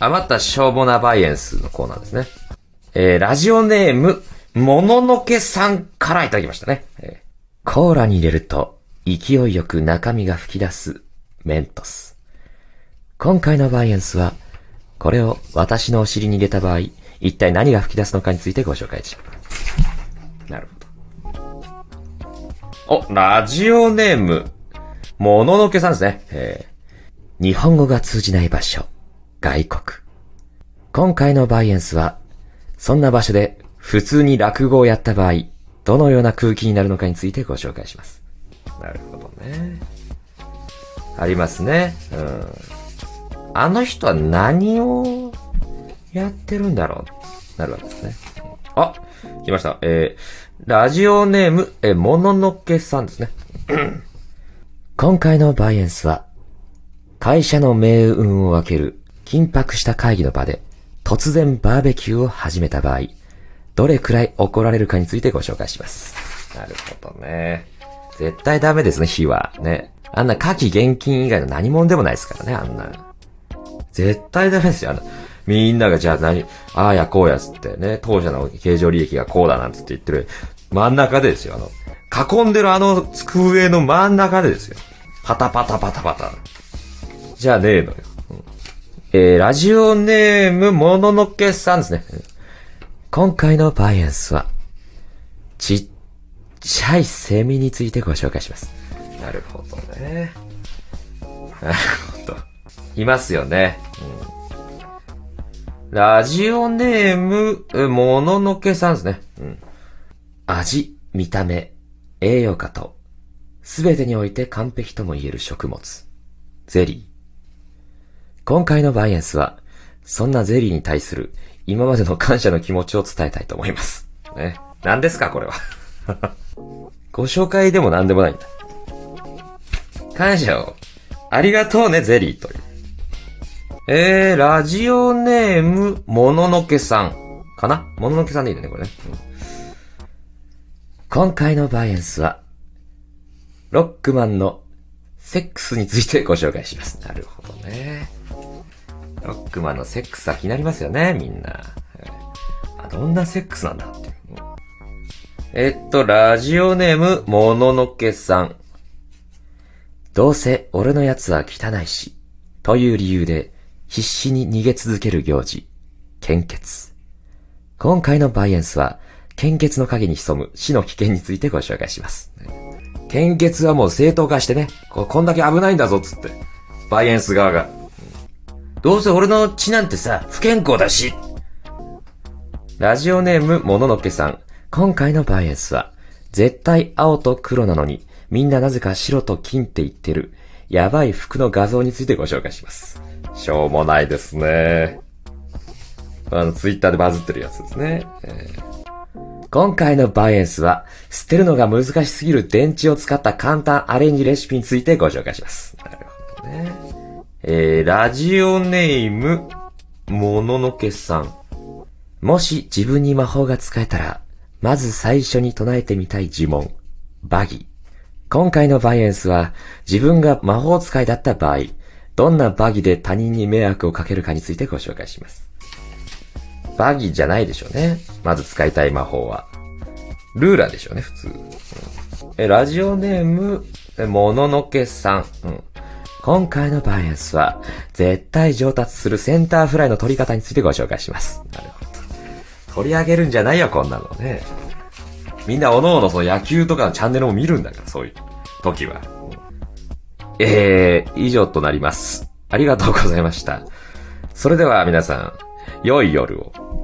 余ったしょうもなバイエンスのコーナーですね。えー、ラジオネーム、もののけさんからいただきましたね。えー、コーラに入れると、勢いよく中身が吹き出す、メントス。今回のバイエンスは、これを私のお尻に入れた場合、一体何が吹き出すのかについてご紹介します。なるほど。お、ラジオネーム、もののけさんですね。えー、日本語が通じない場所、外国。今回のバイエンスは、そんな場所で普通に落語をやった場合、どのような空気になるのかについてご紹介します。なるほどね。ありますね。うん。あの人は何をやってるんだろう？なるわけですね。あ、来ました。えー、ラジオネーム、えー、もののけさんですね。今回のバイエンスは、会社の命運を分ける緊迫した会議の場で、突然バーベキューを始めた場合、どれくらい怒られるかについてご紹介します。なるほどね。絶対ダメですね、火は。ね。あんな火器現金以外の何者でもないですからね、あんな。絶対ダメですよ、あの。みんながじゃあ何、ああやこうやつってね、当社の経常利益がこうだなんつって言ってる真ん中でですよ、あの、囲んでるあの机の真ん中でですよ。パタパタパタパタ。じゃあねえのよ。うん、えー、ラジオネームもののけさんですね。今回のバイアンスは、ちっちゃいセミについてご紹介します。なるほどね。なるほど。いますよね。うん、ラジオネーム、もののけさんですね。うん、味、見た目、栄養価と、すべてにおいて完璧とも言える食物。ゼリー。今回のバイエンスは、そんなゼリーに対する今までの感謝の気持ちを伝えたいと思います。ね。何ですかこれは。ご紹介でも何でもないんだ。感謝を。ありがとうね、ゼリーという。えー、ラジオネーム、もののけさん。かな？もののけさんでいいんだね、これね。うん今回のバイエンスは、ロックマンのセックスについてご紹介します。なるほどね。ロックマンのセックスは気になりますよね、みんな。あ、どんなセックスなんだって。えっと、ラジオネーム、もののけさん。どうせ俺のやつは汚いし、という理由で必死に逃げ続ける行事、献血。今回のバイエンスは、献血の影に潜む死の危険についてご紹介します。献血はもう正当化してね、ここんだけ危ないんだぞつって。バイエンス側が。どうせ俺の血なんてさ、不健康だし。ラジオネームもののけさん。今回のバイエンスは、絶対青と黒なのに、みんななぜか白と金って言ってる、やばい服の画像についてご紹介します。しょうもないですね。あの、ツイッターでバズってるやつですね。えー今回のバイエンスは、捨てるのが難しすぎる電池を使った簡単アレンジレシピについてご紹介します。なるほどね。えー、ラジオネーム、もののけさん。もし自分に魔法が使えたら、まず最初に唱えてみたい呪文。バギ。今回のバイエンスは、自分が魔法使いだった場合、どんなバギで他人に迷惑をかけるかについてご紹介します。バギじゃないでしょうね。まず使いたい魔法は。ルーラーでしょうね、普通。え、ラジオネーム、もののけさん。うん。今回のバイアスは、絶対上達するセンターフライの取り方についてご紹介します。なるほど。取り上げるんじゃないよ、こんなのね。みんなおのおのその野球とかのチャンネルも見るんだから、そういう時は。えー、以上となります。ありがとうございました。それでは皆さん、良い夜を。